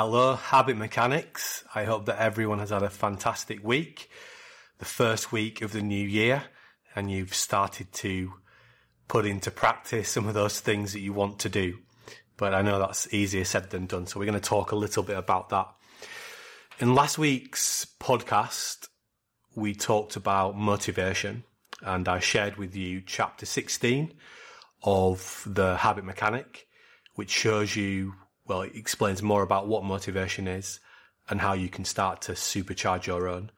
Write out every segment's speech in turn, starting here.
Hello, Habit Mechanics. I hope that everyone has had a fantastic week, the first week of the new year, and you've started to put into practice some of those things that you want to do. But I know that's easier said than done, so we're going to talk a little bit about that. In last week's podcast, we talked about motivation, and I shared with you chapter 16 of the Habit Mechanic, which shows you well, it explains more about what motivation is and how you can start to supercharge your own.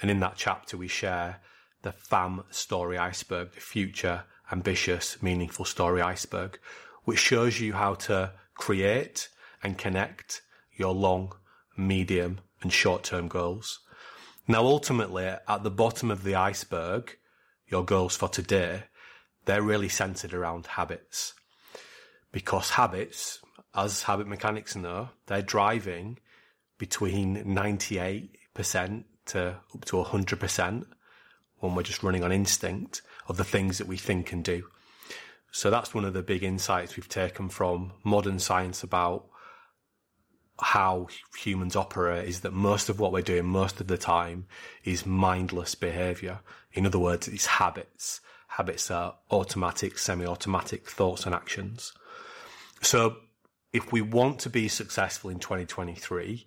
And in that chapter, we share the FAM story iceberg, the future, ambitious, meaningful story iceberg, which shows you how to create and connect your long, medium, and short term goals. Now, ultimately, at the bottom of the iceberg, your goals for today, they're really centered around habits. Because habits, as habit mechanics know, they're driving between 98% to up to 100% when we're just running on instinct of the things that we think and do. So that's one of the big insights we've taken from modern science about how humans operate is that most of what we're doing most of the time is mindless behavior. In other words, it's habits. Habits are automatic, semi-automatic thoughts and actions. So if we want to be successful in 2023,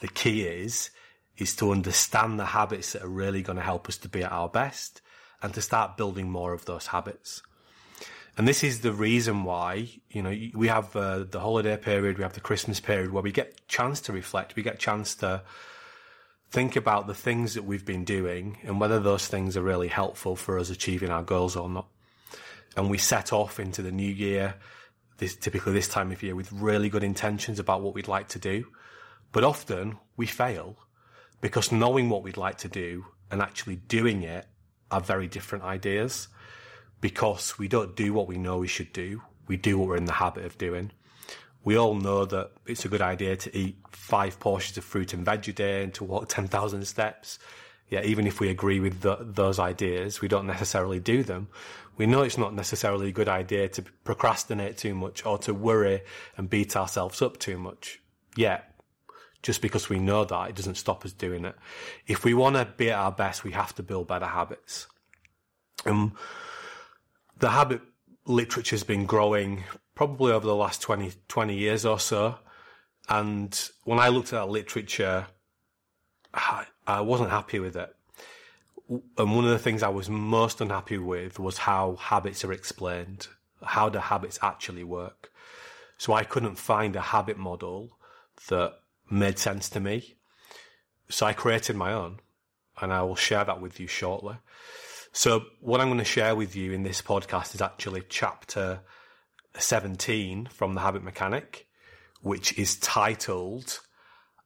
the key is, is to understand the habits that are really going to help us to be at our best and to start building more of those habits. And this is the reason why, you know, we have uh, the holiday period, we have the Christmas period where we get chance to reflect, we get chance to think about the things that we've been doing and whether those things are really helpful for us achieving our goals or not. And we set off into the new year this, typically this time of year with really good intentions about what we'd like to do. But often we fail because knowing what we'd like to do and actually doing it are very different ideas because we don't do what we know we should do. We do what we're in the habit of doing. We all know that it's a good idea to eat five portions of fruit and veg a day and to walk 10,000 steps yeah, even if we agree with the, those ideas, we don't necessarily do them. We know it's not necessarily a good idea to procrastinate too much or to worry and beat ourselves up too much. Yet, just because we know that, it doesn't stop us doing it. If we want to be at our best, we have to build better habits. Um, the habit literature has been growing probably over the last 20, 20 years or so. And when I looked at that literature, I, I wasn't happy with it. And one of the things I was most unhappy with was how habits are explained. How do habits actually work? So I couldn't find a habit model that made sense to me. So I created my own and I will share that with you shortly. So what I'm going to share with you in this podcast is actually chapter 17 from the habit mechanic, which is titled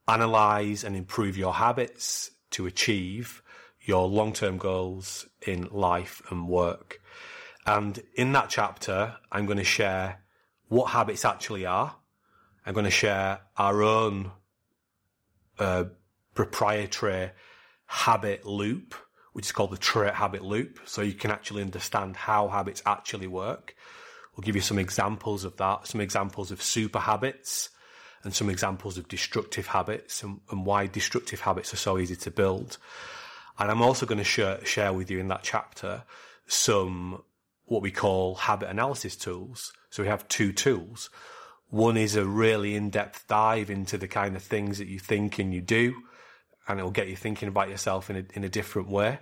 analyze and improve your habits to achieve your long term goals in life and work. And in that chapter, I'm going to share what habits actually are. I'm going to share our own uh, proprietary habit loop, which is called the trait habit loop. So you can actually understand how habits actually work. We'll give you some examples of that, some examples of super habits, and some examples of destructive habits and, and why destructive habits are so easy to build. And I'm also going to share, share with you in that chapter some what we call habit analysis tools. So we have two tools. One is a really in-depth dive into the kind of things that you think and you do, and it will get you thinking about yourself in a, in a different way.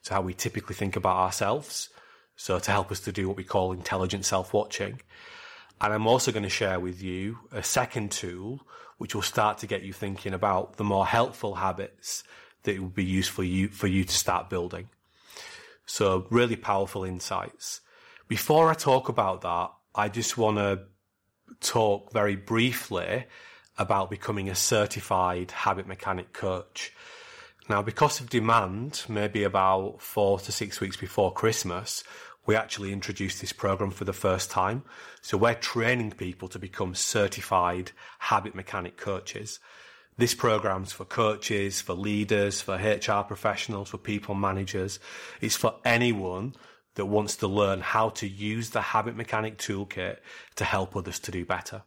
So how we typically think about ourselves. So to help us to do what we call intelligent self-watching. And I'm also going to share with you a second tool, which will start to get you thinking about the more helpful habits that would be useful you, for you to start building. So really powerful insights. Before I talk about that, I just want to talk very briefly about becoming a certified habit mechanic coach. Now, because of demand, maybe about four to six weeks before Christmas, we actually introduced this program for the first time. So we're training people to become certified habit mechanic coaches. This program's for coaches, for leaders, for HR professionals, for people managers. It's for anyone that wants to learn how to use the habit mechanic toolkit to help others to do better.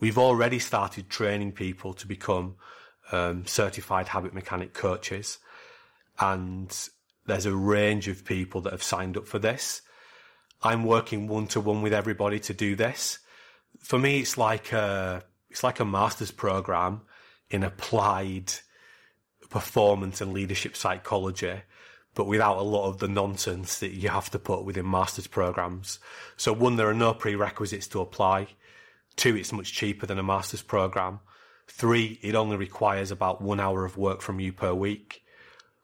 We've already started training people to become um, certified habit mechanic coaches, and there's a range of people that have signed up for this. I'm working one to one with everybody to do this. For me, it's like a it's like a master's program in applied performance and leadership psychology, but without a lot of the nonsense that you have to put within master's programs. So one, there are no prerequisites to apply. Two, it's much cheaper than a master's program. Three, it only requires about one hour of work from you per week.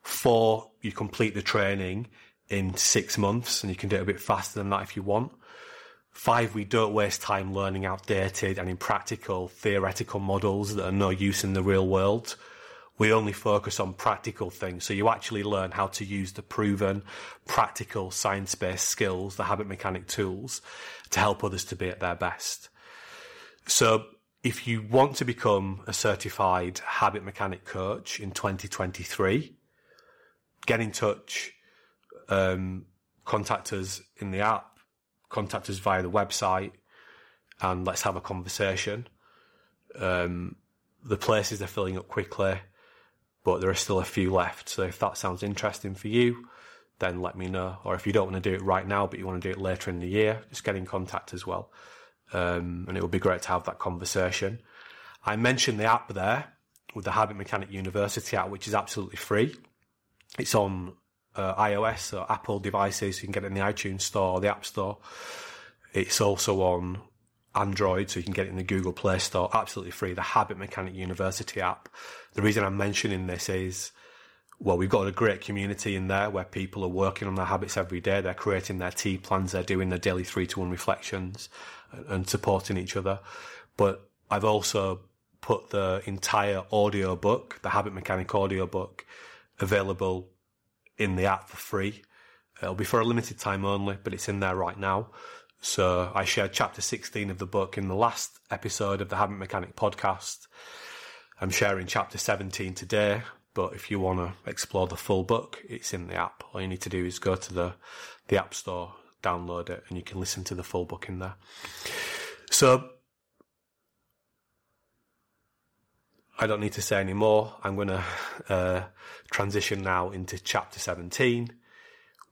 Four, you complete the training in six months and you can do it a bit faster than that if you want. Five, we don't waste time learning outdated and impractical theoretical models that are no use in the real world. We only focus on practical things. So you actually learn how to use the proven, practical, science based skills, the habit mechanic tools to help others to be at their best. So if you want to become a certified habit mechanic coach in 2023, get in touch, um, contact us in the app, contact us via the website, and let's have a conversation. Um, the places are filling up quickly, but there are still a few left. So if that sounds interesting for you, then let me know. Or if you don't want to do it right now, but you want to do it later in the year, just get in contact as well um, and it would be great to have that conversation. I mentioned the app there with the Habit Mechanic University app, which is absolutely free. It's on uh, iOS or Apple devices. You can get it in the iTunes Store or the App Store. It's also on Android, so you can get it in the Google Play Store. Absolutely free. The Habit Mechanic University app. The reason I'm mentioning this is well, we've got a great community in there where people are working on their habits every day. They're creating their T plans. They're doing their daily three to one reflections and supporting each other. But I've also put the entire audio book, the Habit Mechanic audio book, available in the app for free. It'll be for a limited time only, but it's in there right now. So I shared chapter 16 of the book in the last episode of the Habit Mechanic podcast. I'm sharing chapter 17 today, but if you want to explore the full book, it's in the app. All you need to do is go to the, the app store download it and you can listen to the full book in there. So I don't need to say any more. I'm going to uh, transition now into chapter 17,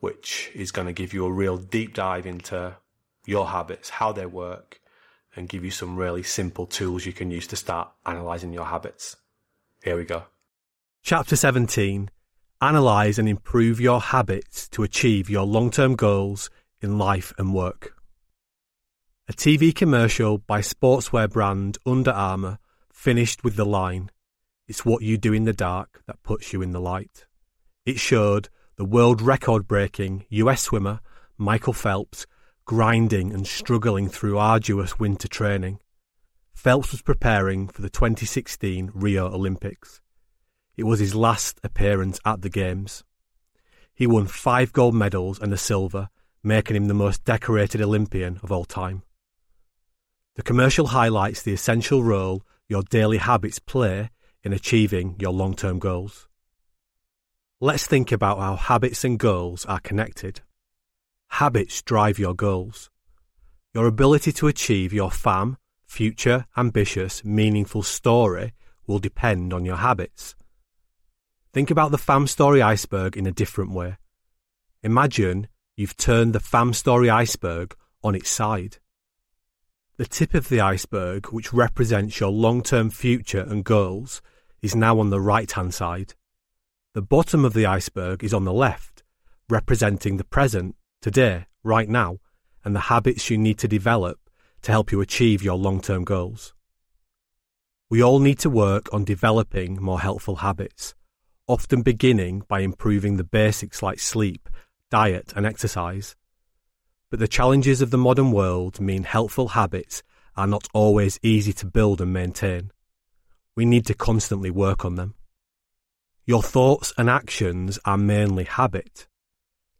which is going to give you a real deep dive into your habits, how they work, and give you some really simple tools you can use to start analysing your habits. Here we go. Chapter 17 Analyse and improve your habits to achieve your long term goals in life and work. A TV commercial by sportswear brand Under Armour finished with the line, It's what you do in the dark that puts you in the light. It showed the world record breaking US swimmer Michael Phelps grinding and struggling through arduous winter training. Phelps was preparing for the 2016 Rio Olympics. It was his last appearance at the Games. He won five gold medals and a silver making him the most decorated Olympian of all time. The commercial highlights the essential role your daily habits play in achieving your long term goals. Let's think about how habits and goals are connected. Habits drive your goals. Your ability to achieve your FAM, future, ambitious, meaningful story will depend on your habits. Think about the FAM story iceberg in a different way. Imagine you've turned the fam story iceberg on its side. The tip of the iceberg, which represents your long term future and goals, is now on the right hand side. The bottom of the iceberg is on the left, representing the present, today, right now, and the habits you need to develop to help you achieve your long term goals. We all need to work on developing more helpful habits, often beginning by improving the basics like sleep diet, and exercise. But the challenges of the modern world mean helpful habits are not always easy to build and maintain. We need to constantly work on them. Your thoughts and actions are mainly habit.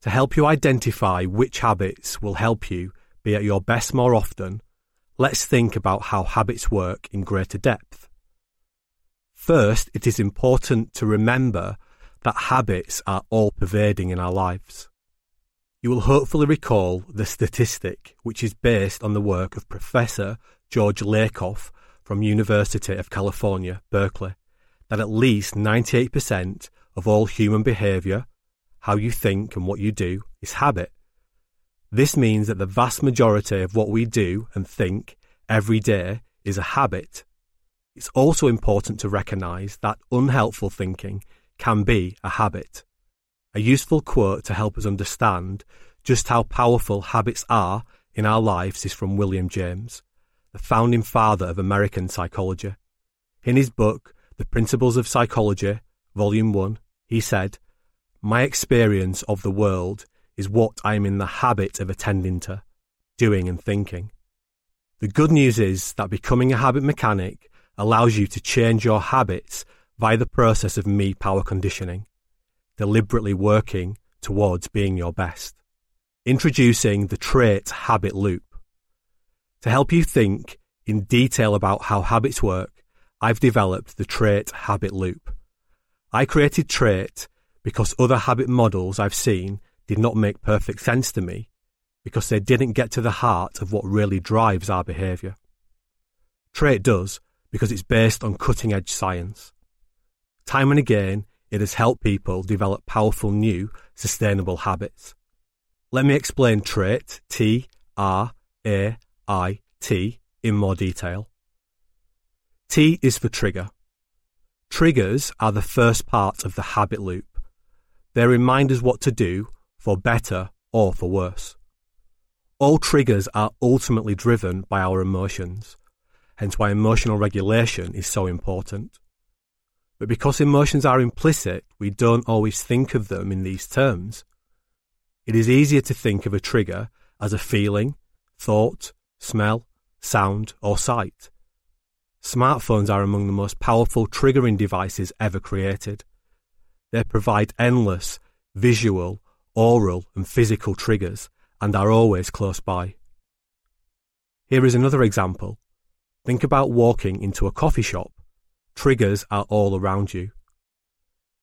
To help you identify which habits will help you be at your best more often, let's think about how habits work in greater depth. First, it is important to remember that habits are all pervading in our lives. You will hopefully recall the statistic, which is based on the work of Professor George Lakoff from University of California, Berkeley, that at least 98% of all human behavior, how you think and what you do, is habit. This means that the vast majority of what we do and think every day is a habit. It's also important to recognize that unhelpful thinking can be a habit. A useful quote to help us understand just how powerful habits are in our lives is from William James, the founding father of American psychology. In his book, The Principles of Psychology, Volume 1, he said, My experience of the world is what I am in the habit of attending to, doing and thinking. The good news is that becoming a habit mechanic allows you to change your habits via the process of me power conditioning, deliberately working towards being your best. Introducing the trait habit loop. To help you think in detail about how habits work, I've developed the trait habit loop. I created trait because other habit models I've seen did not make perfect sense to me because they didn't get to the heart of what really drives our behaviour. Trait does because it's based on cutting edge science. Time and again, it has helped people develop powerful new, sustainable habits. Let me explain trait, T R A I T, in more detail. T is for trigger. Triggers are the first part of the habit loop. They remind us what to do for better or for worse. All triggers are ultimately driven by our emotions, hence why emotional regulation is so important. But because emotions are implicit, we don't always think of them in these terms. It is easier to think of a trigger as a feeling, thought, smell, sound, or sight. Smartphones are among the most powerful triggering devices ever created. They provide endless visual, aural, and physical triggers and are always close by. Here is another example. Think about walking into a coffee shop. Triggers are all around you.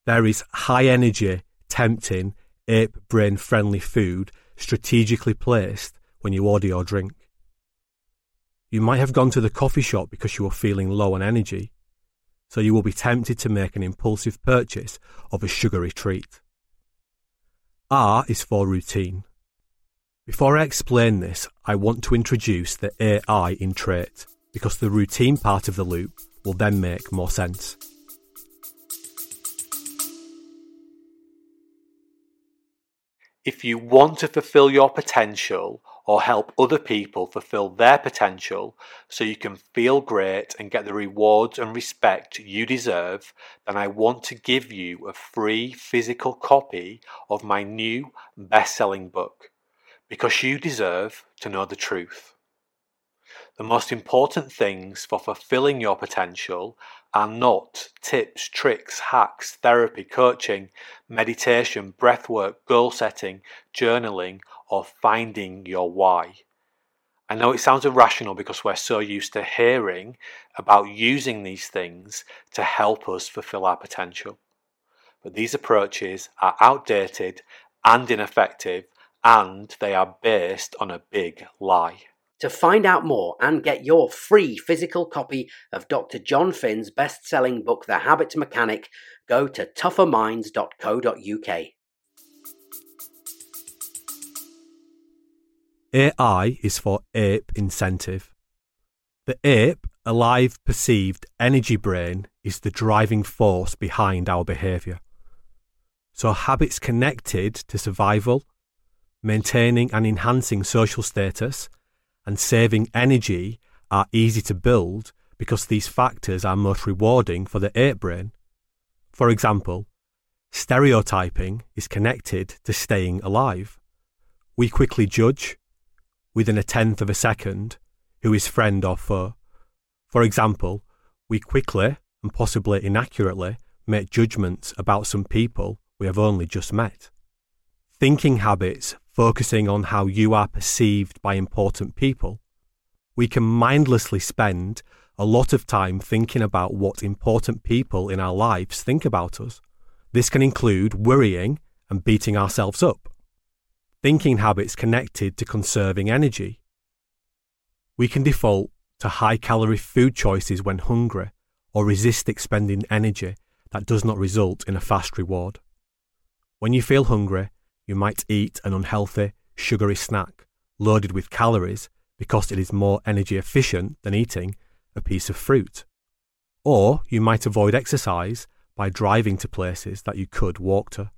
There is high energy, tempting, ape brain friendly food strategically placed when you order your drink. You might have gone to the coffee shop because you were feeling low on energy, so you will be tempted to make an impulsive purchase of a sugary treat. R is for routine. Before I explain this, I want to introduce the AI in trait because the routine part of the loop will then make more sense. If you want to fulfill your potential or help other people fulfill their potential so you can feel great and get the rewards and respect you deserve, then I want to give you a free physical copy of my new best selling book because you deserve to know the truth. The most important things for fulfilling your potential are not tips, tricks, hacks, therapy, coaching, meditation, breathwork, goal setting, journaling, or finding your why. I know it sounds irrational because we're so used to hearing about using these things to help us fulfill our potential. But these approaches are outdated and ineffective, and they are based on a big lie. To find out more and get your free physical copy of Dr. Jon Finn's best selling book, The Habit Mechanic, go to tougherminds.co.uk. AI is for ape incentive. The ape, alive perceived energy brain, is the driving force behind our behaviour. So habits connected to survival, maintaining and enhancing social status, and saving energy are easy to build because these factors are most rewarding for the ape brain. For example, stereotyping is connected to staying alive. We quickly judge, within a tenth of a second, who is friend or foe. For example, we quickly and possibly inaccurately make judgments about some people we have only just met. Thinking habits focusing on how you are perceived by important people, we can mindlessly spend a lot of time thinking about what important people in our lives think about us. This can include worrying and beating ourselves up. Thinking habits connected to conserving energy. We can default to high calorie food choices when hungry or resist expending energy that does not result in a fast reward. When you feel hungry, you might eat an unhealthy, sugary snack loaded with calories because it is more energy efficient than eating a piece of fruit. Or you might avoid exercise by driving to places that you could walk to.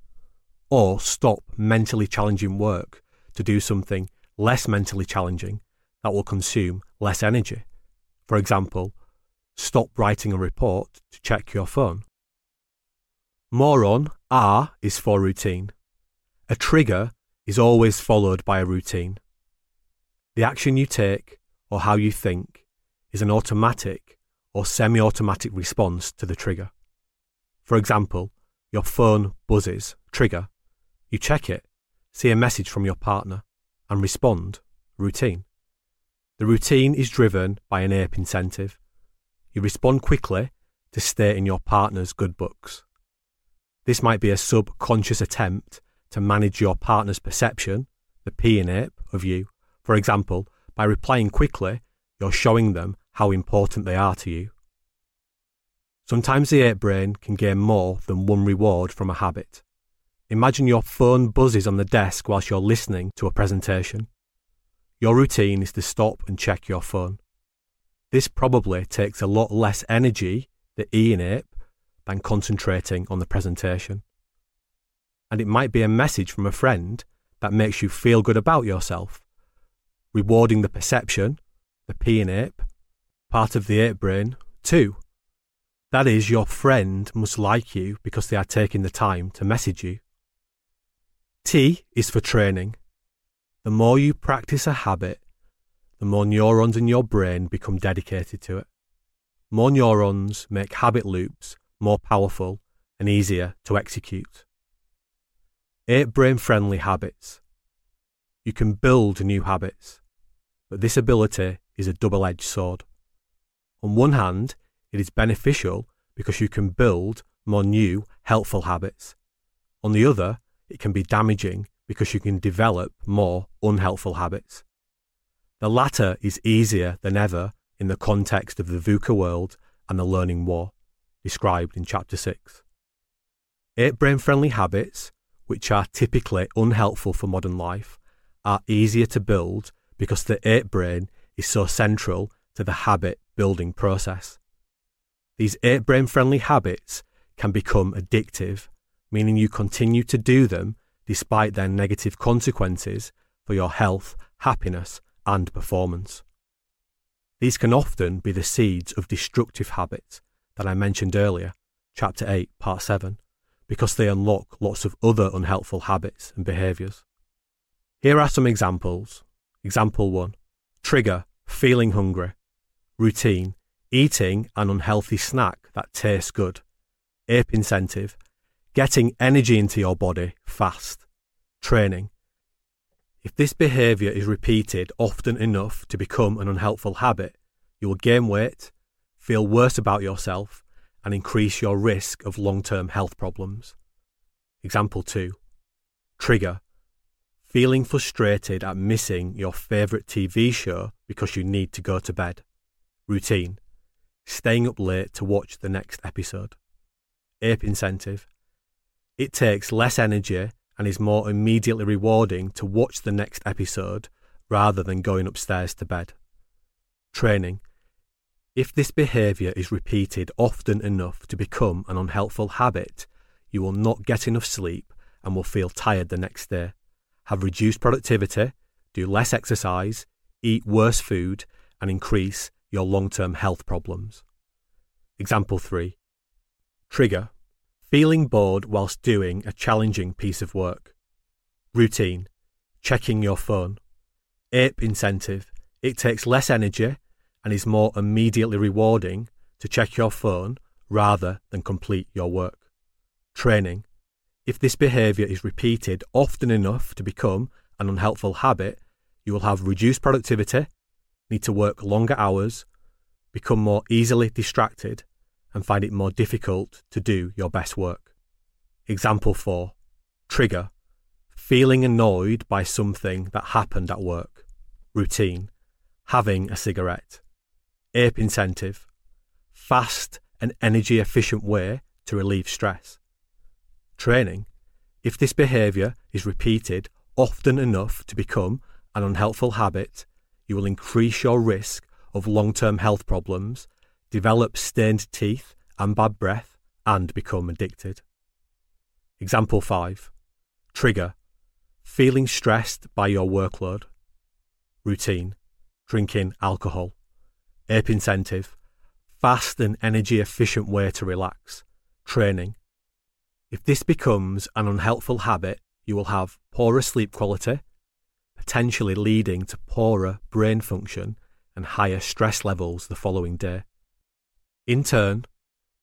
Or stop mentally challenging work to do something less mentally challenging that will consume less energy. For example, stop writing a report to check your phone. Moron R is for routine. A trigger is always followed by a routine. The action you take or how you think is an automatic or semi automatic response to the trigger. For example, your phone buzzes, trigger. You check it, see a message from your partner, and respond, routine. The routine is driven by an APE incentive. You respond quickly to stay in your partner's good books. This might be a subconscious attempt to manage your partner's perception, the P in APE, of you. For example, by replying quickly, you're showing them how important they are to you. Sometimes the ape brain can gain more than one reward from a habit. Imagine your phone buzzes on the desk whilst you're listening to a presentation. Your routine is to stop and check your phone. This probably takes a lot less energy, the E in ape, than concentrating on the presentation. And it might be a message from a friend that makes you feel good about yourself, rewarding the perception, the P in ape, part of the ape brain, too. That is, your friend must like you because they are taking the time to message you. T is for training. The more you practice a habit, the more neurons in your brain become dedicated to it. More neurons make habit loops more powerful and easier to execute. Ape brain friendly habits. You can build new habits, but this ability is a double edged sword. On one hand, it is beneficial because you can build more new, helpful habits. On the other, it can be damaging because you can develop more unhelpful habits. The latter is easier than ever in the context of the VUCA world and the learning war, described in Chapter 6. Ape brain friendly habits, which are typically unhelpful for modern life, are easier to build because the ape brain is so central to the habit building process. These ape brain friendly habits can become addictive, meaning you continue to do them despite their negative consequences for your health, happiness, and performance. These can often be the seeds of destructive habits that I mentioned earlier, Chapter 8, Part 7, because they unlock lots of other unhelpful habits and behaviours. Here are some examples. Example 1 Trigger, feeling hungry. Routine, eating an unhealthy snack that tastes good. Ape incentive, getting energy into your body fast. Training. If this behaviour is repeated often enough to become an unhelpful habit, you will gain weight, feel worse about yourself, and increase your risk of long term health problems. Example 2 Trigger. Feeling frustrated at missing your favourite TV show because you need to go to bed. Routine. Staying up late to watch the next episode. Ape incentive it takes less energy and is more immediately rewarding to watch the next episode rather than going upstairs to bed. Training. If this behaviour is repeated often enough to become an unhelpful habit, you will not get enough sleep and will feel tired the next day, have reduced productivity, do less exercise, eat worse food, and increase your long term health problems. Example 3 Trigger Feeling bored whilst doing a challenging piece of work. Routine. Checking your phone. APE incentive. It takes less energy and is more immediately rewarding to check your phone rather than complete your work. Training. If this behaviour is repeated often enough to become an unhelpful habit, you will have reduced productivity, need to work longer hours, become more easily distracted, and find it more difficult to do your best work. Example 4 Trigger Feeling annoyed by something that happened at work. Routine Having a cigarette. APE incentive, fast and energy efficient way to relieve stress. Training, if this behaviour is repeated often enough to become an unhelpful habit, you will increase your risk of long term health problems, develop stained teeth and bad breath, and become addicted. Example 5 Trigger Feeling stressed by your workload. Routine Drinking alcohol. APE incentive Fast and energy efficient way to relax. Training If this becomes an unhelpful habit, you will have poorer sleep quality, potentially leading to poorer brain function and higher stress levels the following day. In turn,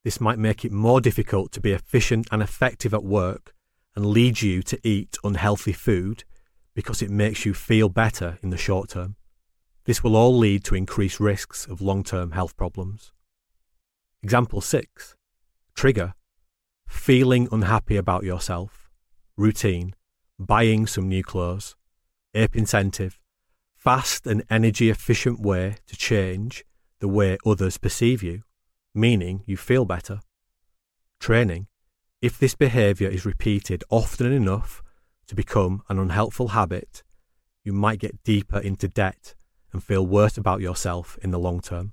this might make it more difficult to be efficient and effective at work and lead you to eat unhealthy food because it makes you feel better in the short term. This will all lead to increased risks of long term health problems. Example 6 Trigger Feeling unhappy about yourself. Routine Buying some new clothes. APE incentive Fast and energy efficient way to change the way others perceive you meaning you feel better. Training, if this behaviour is repeated often enough to become an unhelpful habit, you might get deeper into debt and feel worse about yourself in the long term.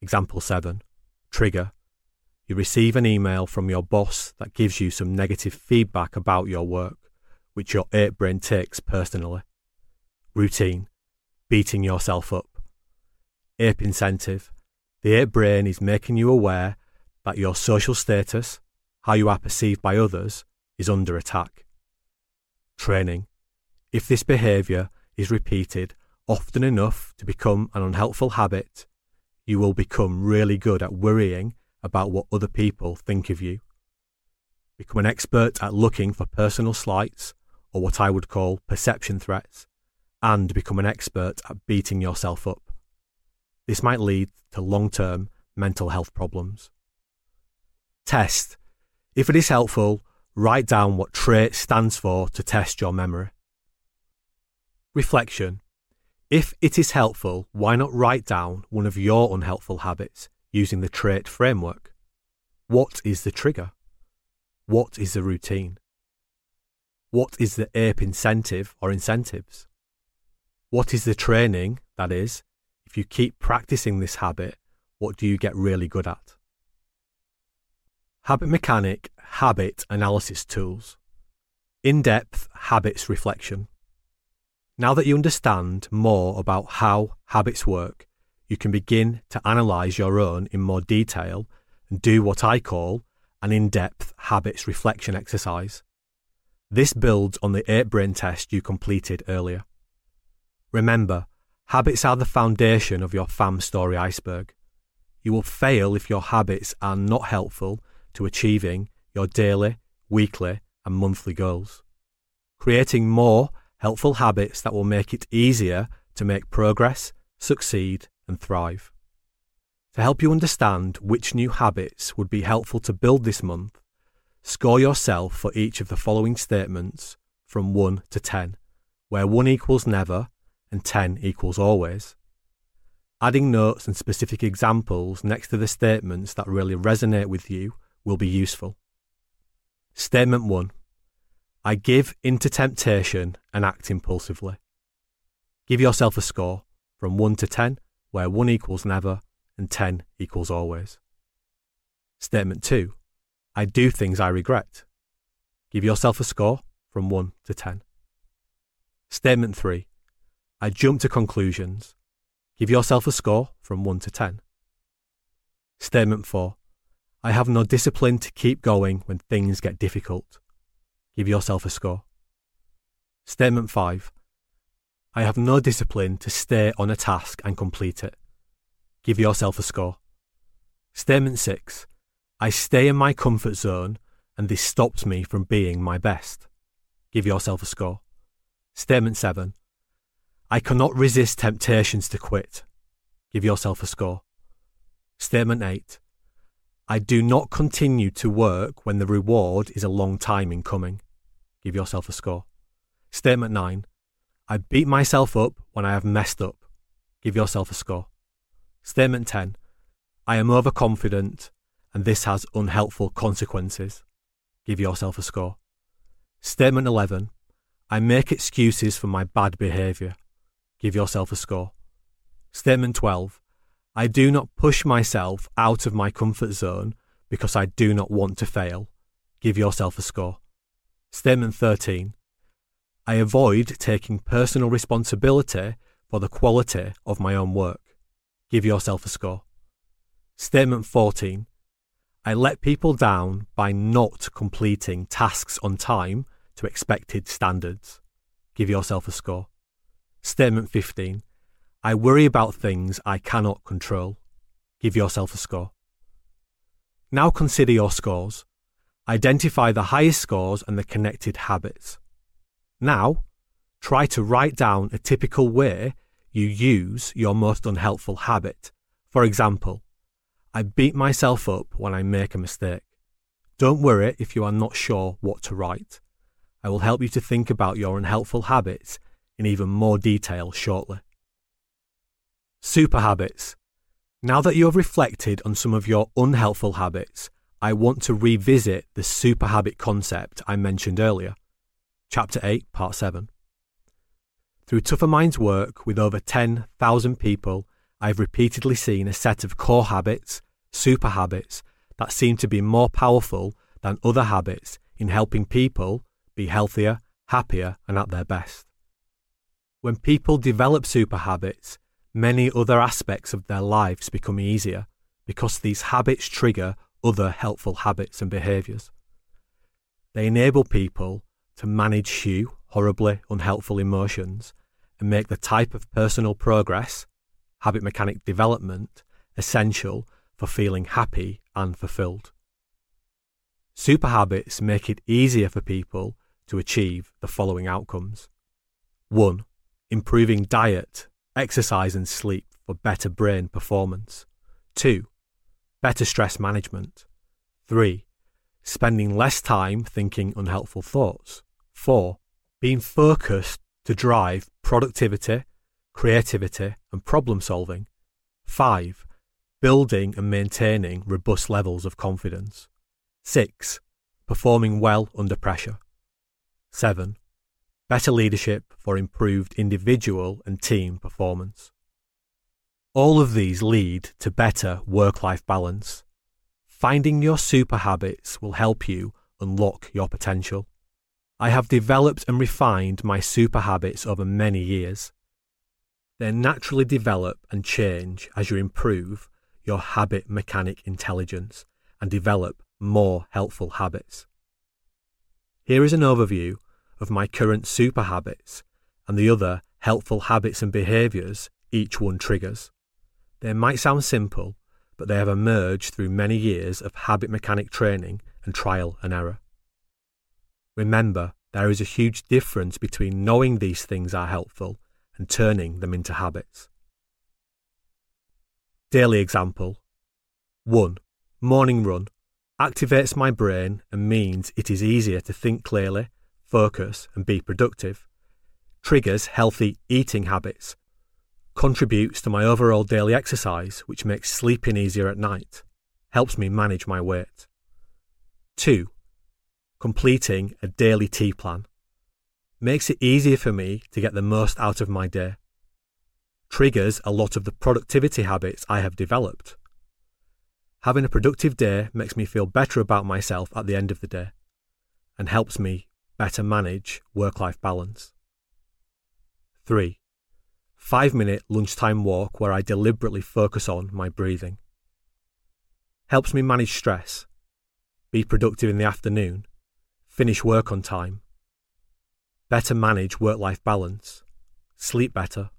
Example 7 Trigger. You receive an email from your boss that gives you some negative feedback about your work, which your ape brain takes personally. Routine. Beating yourself up. Ape incentive. The ape brain is making you aware that your social status, how you are perceived by others, is under attack. Training. If this behaviour is repeated often enough to become an unhelpful habit, you will become really good at worrying about what other people think of you. Become an expert at looking for personal slights, or what I would call perception threats, and become an expert at beating yourself up. This might lead to long term mental health problems. Test. If it is helpful, write down what trait stands for to test your memory. Reflection. If it is helpful, why not write down one of your unhelpful habits using the trait framework? What is the trigger? What is the routine? What is the APE incentive or incentives? What is the training, that is, if you keep practicing this habit, what do you get really good at? Habit Mechanic Habit Analysis Tools In depth habits reflection. Now that you understand more about how habits work, you can begin to analyze your own in more detail and do what I call an in depth habits reflection exercise. This builds on the ape brain test you completed earlier. Remember, Habits are the foundation of your fam story iceberg. You will fail if your habits are not helpful to achieving your daily, weekly, and monthly goals. Creating more helpful habits that will make it easier to make progress, succeed, and thrive. To help you understand which new habits would be helpful to build this month, score yourself for each of the following statements from 1 to 10, where 1 equals never and 10 equals always. Adding notes and specific examples next to the statements that really resonate with you will be useful. Statement 1 I give into temptation and act impulsively. Give yourself a score from 1 to 10, where 1 equals never and 10 equals always. Statement 2 I do things I regret. Give yourself a score from 1 to 10. Statement 3 I jump to conclusions. Give yourself a score from 1 to 10. Statement 4. I have no discipline to keep going when things get difficult. Give yourself a score. Statement 5. I have no discipline to stay on a task and complete it. Give yourself a score. Statement 6. I stay in my comfort zone and this stops me from being my best. Give yourself a score. Statement 7. I cannot resist temptations to quit. Give yourself a score. Statement 8. I do not continue to work when the reward is a long time in coming. Give yourself a score. Statement 9. I beat myself up when I have messed up. Give yourself a score. Statement 10 I am overconfident and this has unhelpful consequences. Give yourself a score. Statement 11 I make excuses for my bad behaviour. Give yourself a score. Statement 12 I do not push myself out of my comfort zone because I do not want to fail. Give yourself a score. Statement 13 I avoid taking personal responsibility for the quality of my own work. Give yourself a score. Statement 14 I let people down by not completing tasks on time to expected standards. Give yourself a score. Statement 15 I worry about things I cannot control. Give yourself a score. Now consider your scores. Identify the highest scores and the connected habits. Now, try to write down a typical way you use your most unhelpful habit. For example, I beat myself up when I make a mistake. Don't worry if you are not sure what to write. I will help you to think about your unhelpful habits in even more detail shortly. Super habits. Now that you have reflected on some of your unhelpful habits, I want to revisit the super habit concept I mentioned earlier. Chapter 8, Part 7. Through Tougher Minds work with over 10,000 people, I've repeatedly seen a set of core habits, super habits, that seem to be more powerful than other habits in helping people be healthier, happier, and at their best. When people develop super habits, many other aspects of their lives become easier because these habits trigger other helpful habits and behaviours. They enable people to manage few horribly unhelpful emotions and make the type of personal progress, habit mechanic development, essential for feeling happy and fulfilled. Super habits make it easier for people to achieve the following outcomes 1. Improving diet exercise and sleep for better brain performance. 2. Better stress management. 3. Spending less time thinking unhelpful thoughts. 4. Being focused to drive productivity, creativity, and problem solving. 5. Building and maintaining robust levels of confidence. 6. Performing well under pressure. 7 better leadership for improved individual and team performance. All of these lead to better work life balance. Finding your super habits will help you unlock your potential. I have developed and refined my super habits over many years. They naturally develop and change as you improve your habit mechanic intelligence and develop more helpful habits. Here is an overview of my current super habits and the other helpful habits and behaviours each one triggers. They might sound simple, but they have emerged through many years of habit mechanic training and trial and error. Remember, there is a huge difference between knowing these things are helpful and turning them into habits. Daily example 1. Morning run activates my brain and means it is easier to think clearly focus, and be productive, triggers healthy eating habits, contributes to my overall daily exercise, which makes sleeping easier at night, helps me manage my weight. 2. Completing a daily T plan makes it easier for me to get the most out of my day. Triggers a lot of the productivity habits I have developed. Having a productive day makes me feel better about myself at the end of the day and helps me better manage work life balance. 3. 5 minute lunchtime walk where I deliberately focus on my breathing. Helps me manage stress, be productive in the afternoon, finish work on time, better manage work life balance, sleep better.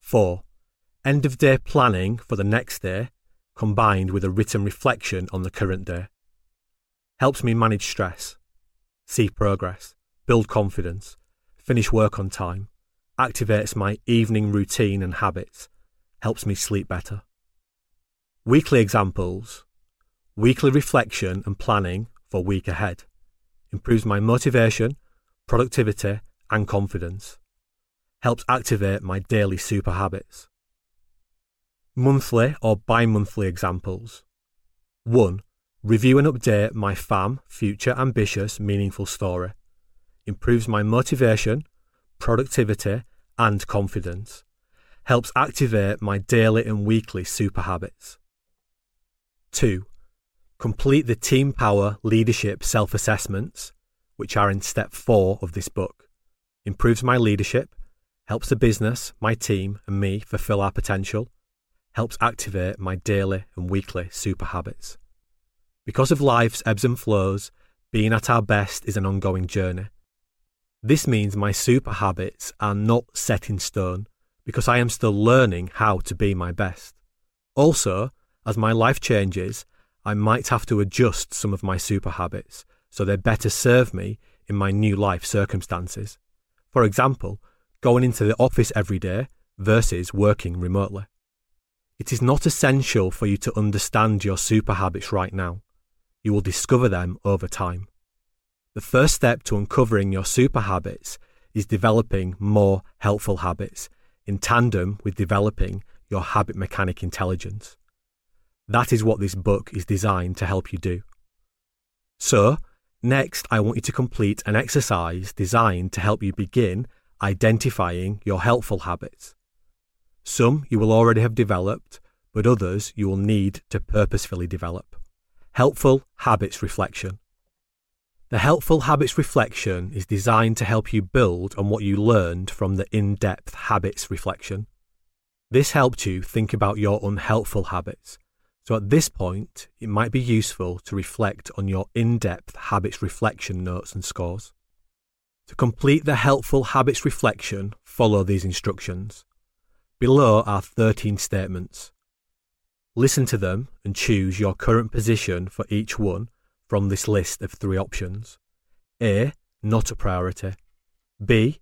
4. End of day planning for the next day combined with a written reflection on the current day. Helps me manage stress, see progress, build confidence, finish work on time, activates my evening routine and habits, helps me sleep better. Weekly examples, weekly reflection and planning for week ahead, improves my motivation, productivity, and confidence, helps activate my daily super habits. Monthly or bi monthly examples. 1. Review and update my FAM, future ambitious, meaningful story. Improves my motivation, productivity, and confidence. Helps activate my daily and weekly super habits. 2. Complete the Team Power Leadership Self Assessments, which are in step 4 of this book. Improves my leadership, helps the business, my team, and me fulfill our potential, helps activate my daily and weekly super habits. Because of life's ebbs and flows, being at our best is an ongoing journey. This means my super habits are not set in stone because I am still learning how to be my best. Also, as my life changes, I might have to adjust some of my super habits so they better serve me in my new life circumstances. For example, going into the office every day versus working remotely. It is not essential for you to understand your super habits right now. You will discover them over time. The first step to uncovering your super habits is developing more helpful habits in tandem with developing your habit mechanic intelligence. That is what this book is designed to help you do. So, next, I want you to complete an exercise designed to help you begin identifying your helpful habits. Some you will already have developed, but others you will need to purposefully develop. Helpful Habits Reflection The Helpful Habits Reflection is designed to help you build on what you learned from the in depth habits reflection. This helped you think about your unhelpful habits. So at this point, it might be useful to reflect on your in depth habits reflection notes and scores. To complete the helpful habits reflection, follow these instructions. Below are 13 statements. Listen to them and choose your current position for each one from this list of three options. A. Not a priority. B.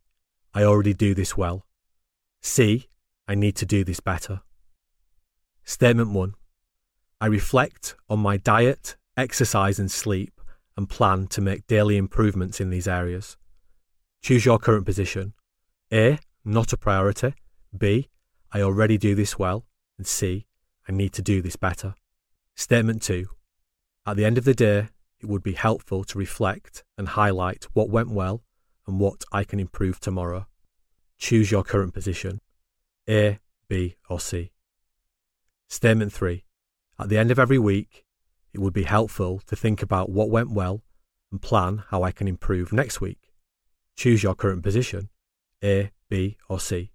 I already do this well. C. I need to do this better. Statement 1. I reflect on my diet, exercise, and sleep and plan to make daily improvements in these areas. Choose your current position. A. Not a priority. B. I already do this well. And C. I need to do this better. Statement 2. At the end of the day, it would be helpful to reflect and highlight what went well and what I can improve tomorrow. Choose your current position A, B, or C. Statement 3. At the end of every week, it would be helpful to think about what went well and plan how I can improve next week. Choose your current position A, B, or C.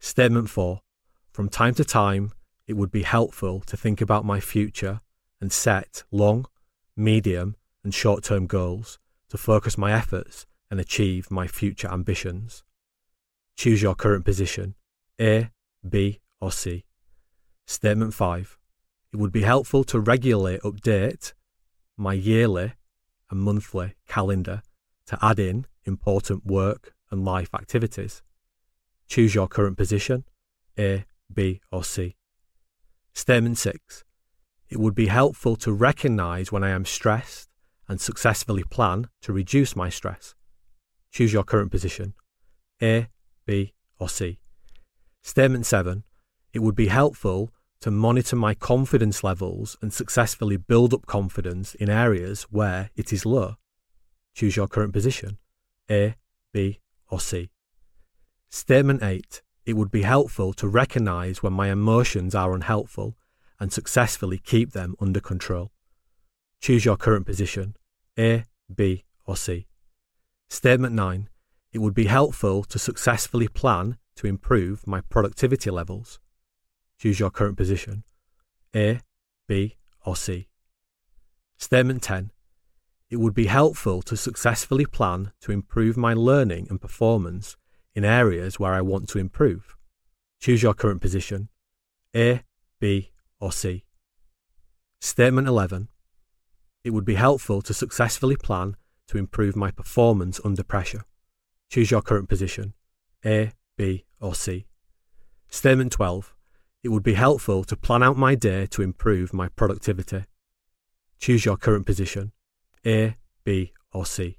Statement 4. From time to time, it would be helpful to think about my future and set long, medium, and short term goals to focus my efforts and achieve my future ambitions. Choose your current position A, B, or C. Statement 5. It would be helpful to regularly update my yearly and monthly calendar to add in important work and life activities. Choose your current position A, B, or C. Statement 6. It would be helpful to recognize when I am stressed and successfully plan to reduce my stress. Choose your current position A, B, or C. Statement 7. It would be helpful to monitor my confidence levels and successfully build up confidence in areas where it is low. Choose your current position A, B, or C. Statement 8. It would be helpful to recognize when my emotions are unhelpful and successfully keep them under control. Choose your current position A, B, or C. Statement 9. It would be helpful to successfully plan to improve my productivity levels. Choose your current position A, B, or C. Statement 10 it would be helpful to successfully plan to improve my learning and performance in areas where I want to improve. Choose your current position A, B, or C. Statement 11. It would be helpful to successfully plan to improve my performance under pressure. Choose your current position A, B, or C. Statement 12. It would be helpful to plan out my day to improve my productivity. Choose your current position a, B, or C.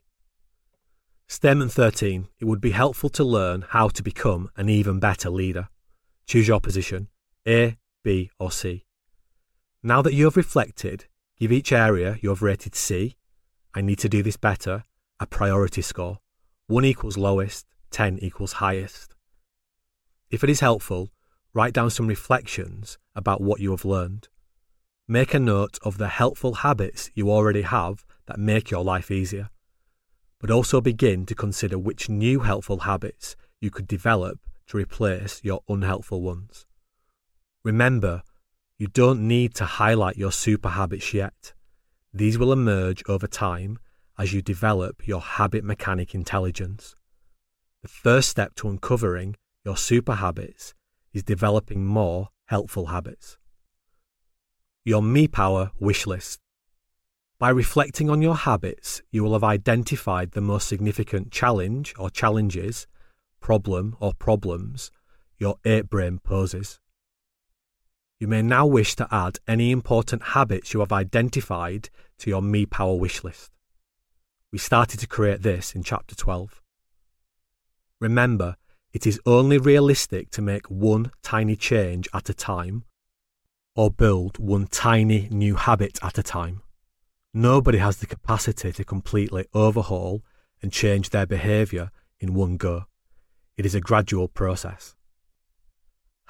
Statement 13. It would be helpful to learn how to become an even better leader. Choose your position A, B, or C. Now that you have reflected, give each area you have rated C, I need to do this better, a priority score. 1 equals lowest, 10 equals highest. If it is helpful, write down some reflections about what you have learned. Make a note of the helpful habits you already have that make your life easier. But also begin to consider which new helpful habits you could develop to replace your unhelpful ones. Remember, you don't need to highlight your super habits yet. These will emerge over time as you develop your habit mechanic intelligence. The first step to uncovering your super habits is developing more helpful habits. Your Me Power wish list. By reflecting on your habits, you will have identified the most significant challenge or challenges, problem or problems your ape brain poses. You may now wish to add any important habits you have identified to your Me Power wish list. We started to create this in chapter 12. Remember, it is only realistic to make one tiny change at a time or build one tiny new habit at a time. Nobody has the capacity to completely overhaul and change their behaviour in one go. It is a gradual process.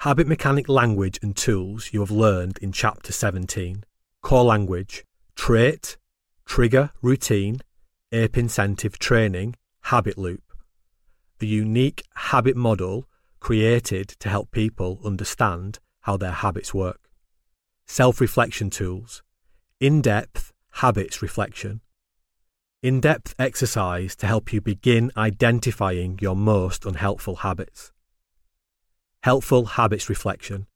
Habit mechanic language and tools you have learned in Chapter 17. Core language, trait, trigger, routine, ape incentive training, habit loop. A unique habit model created to help people understand how their habits work. Self reflection tools, in depth habits reflection, in depth exercise to help you begin identifying your most unhelpful habits. Helpful habits reflection,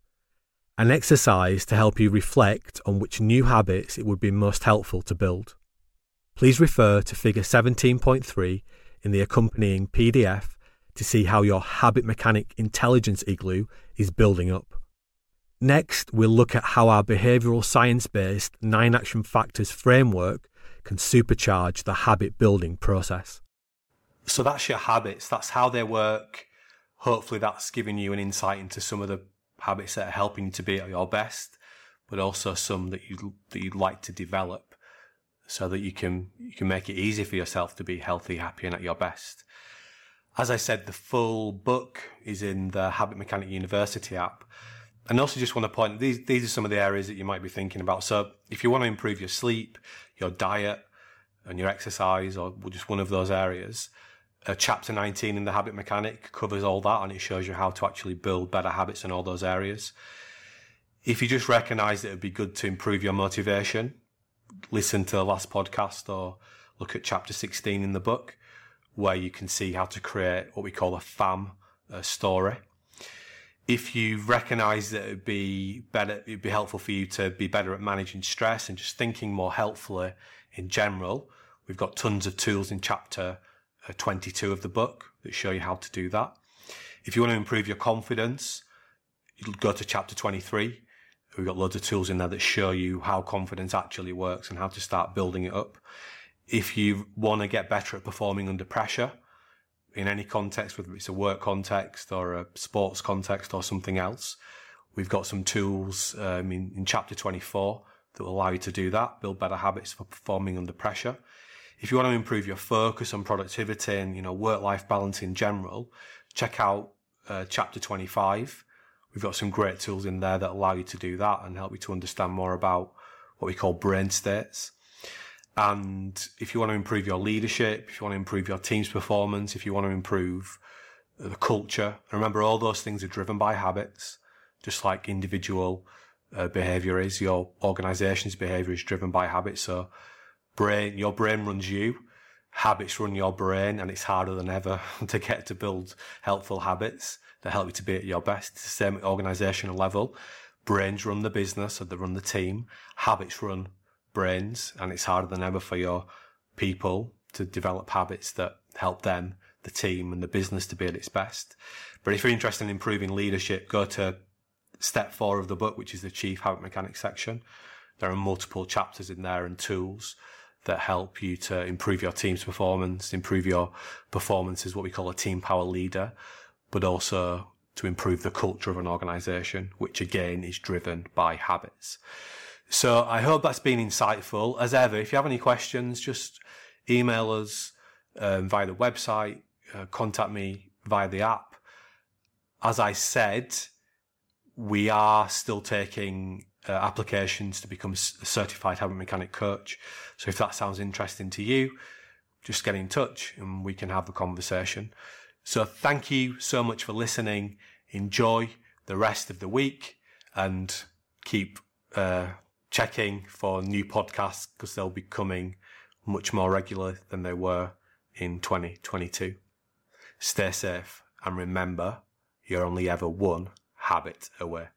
an exercise to help you reflect on which new habits it would be most helpful to build. Please refer to Figure 17.3 in the accompanying PDF to see how your habit mechanic intelligence igloo is building up. Next, we'll look at how our behavioural science based nine action factors framework can supercharge the habit building process. So that's your habits, that's how they work. Hopefully, that's giving you an insight into some of the habits that are helping you to be at your best, but also some that you that you'd like to develop so that you can you can make it easy for yourself to be healthy, happy, and at your best. As I said, the full book is in the Habit Mechanic University app. And also just want to point these these are some of the areas that you might be thinking about. So if you want to improve your sleep, your diet, and your exercise, or just one of those areas, uh, chapter 19 in the Habit Mechanic covers all that and it shows you how to actually build better habits in all those areas. If you just recognize that it'd be good to improve your motivation, listen to the last podcast or look at chapter 16 in the book, where you can see how to create what we call a FAM uh, story if you recognize that it'd be better, it'd be helpful for you to be better at managing stress and just thinking more helpfully in general. We've got tons of tools in chapter 22 of the book that show you how to do that. If you want to improve your confidence, you'll go to chapter 23. We've got loads of tools in there that show you how confidence actually works and how to start building it up. If you want to get better at performing under pressure, in any context, whether it's a work context or a sports context or something else. We've got some tools um, in, in chapter 24 that will allow you to do that, build better habits for performing under pressure. If you want to improve your focus on productivity and, you know, work-life balance in general, check out uh, chapter 25. We've got some great tools in there that allow you to do that and help you to understand more about what we call brain states. And if you want to improve your leadership, if you want to improve your team's performance, if you want to improve the culture, remember all those things are driven by habits, just like individual uh, behavior is. Your organization's behavior is driven by habits. So brain, your brain runs you. Habits run your brain and it's harder than ever to get to build helpful habits that help you to be at your best. It's the same at organizational level. Brains run the business or they run the team. Habits run brains and it's harder than ever for your people to develop habits that help them, the team and the business to be at its best. But if you're interested in improving leadership, go to step four of the book, which is the chief habit mechanics section. There are multiple chapters in there and tools that help you to improve your team's performance, improve your performance as what we call a team power leader, but also to improve the culture of an organization, which again is driven by habits. So I hope that's been insightful. As ever, if you have any questions, just email us um, via the website, uh, contact me via the app. As I said, we are still taking uh, applications to become a certified habit mechanic coach. So if that sounds interesting to you, just get in touch and we can have the conversation. So thank you so much for listening. Enjoy the rest of the week and keep uh, checking for new podcasts because they'll be coming much more regular than they were in 2022. Stay safe and remember, you're only ever one habit away.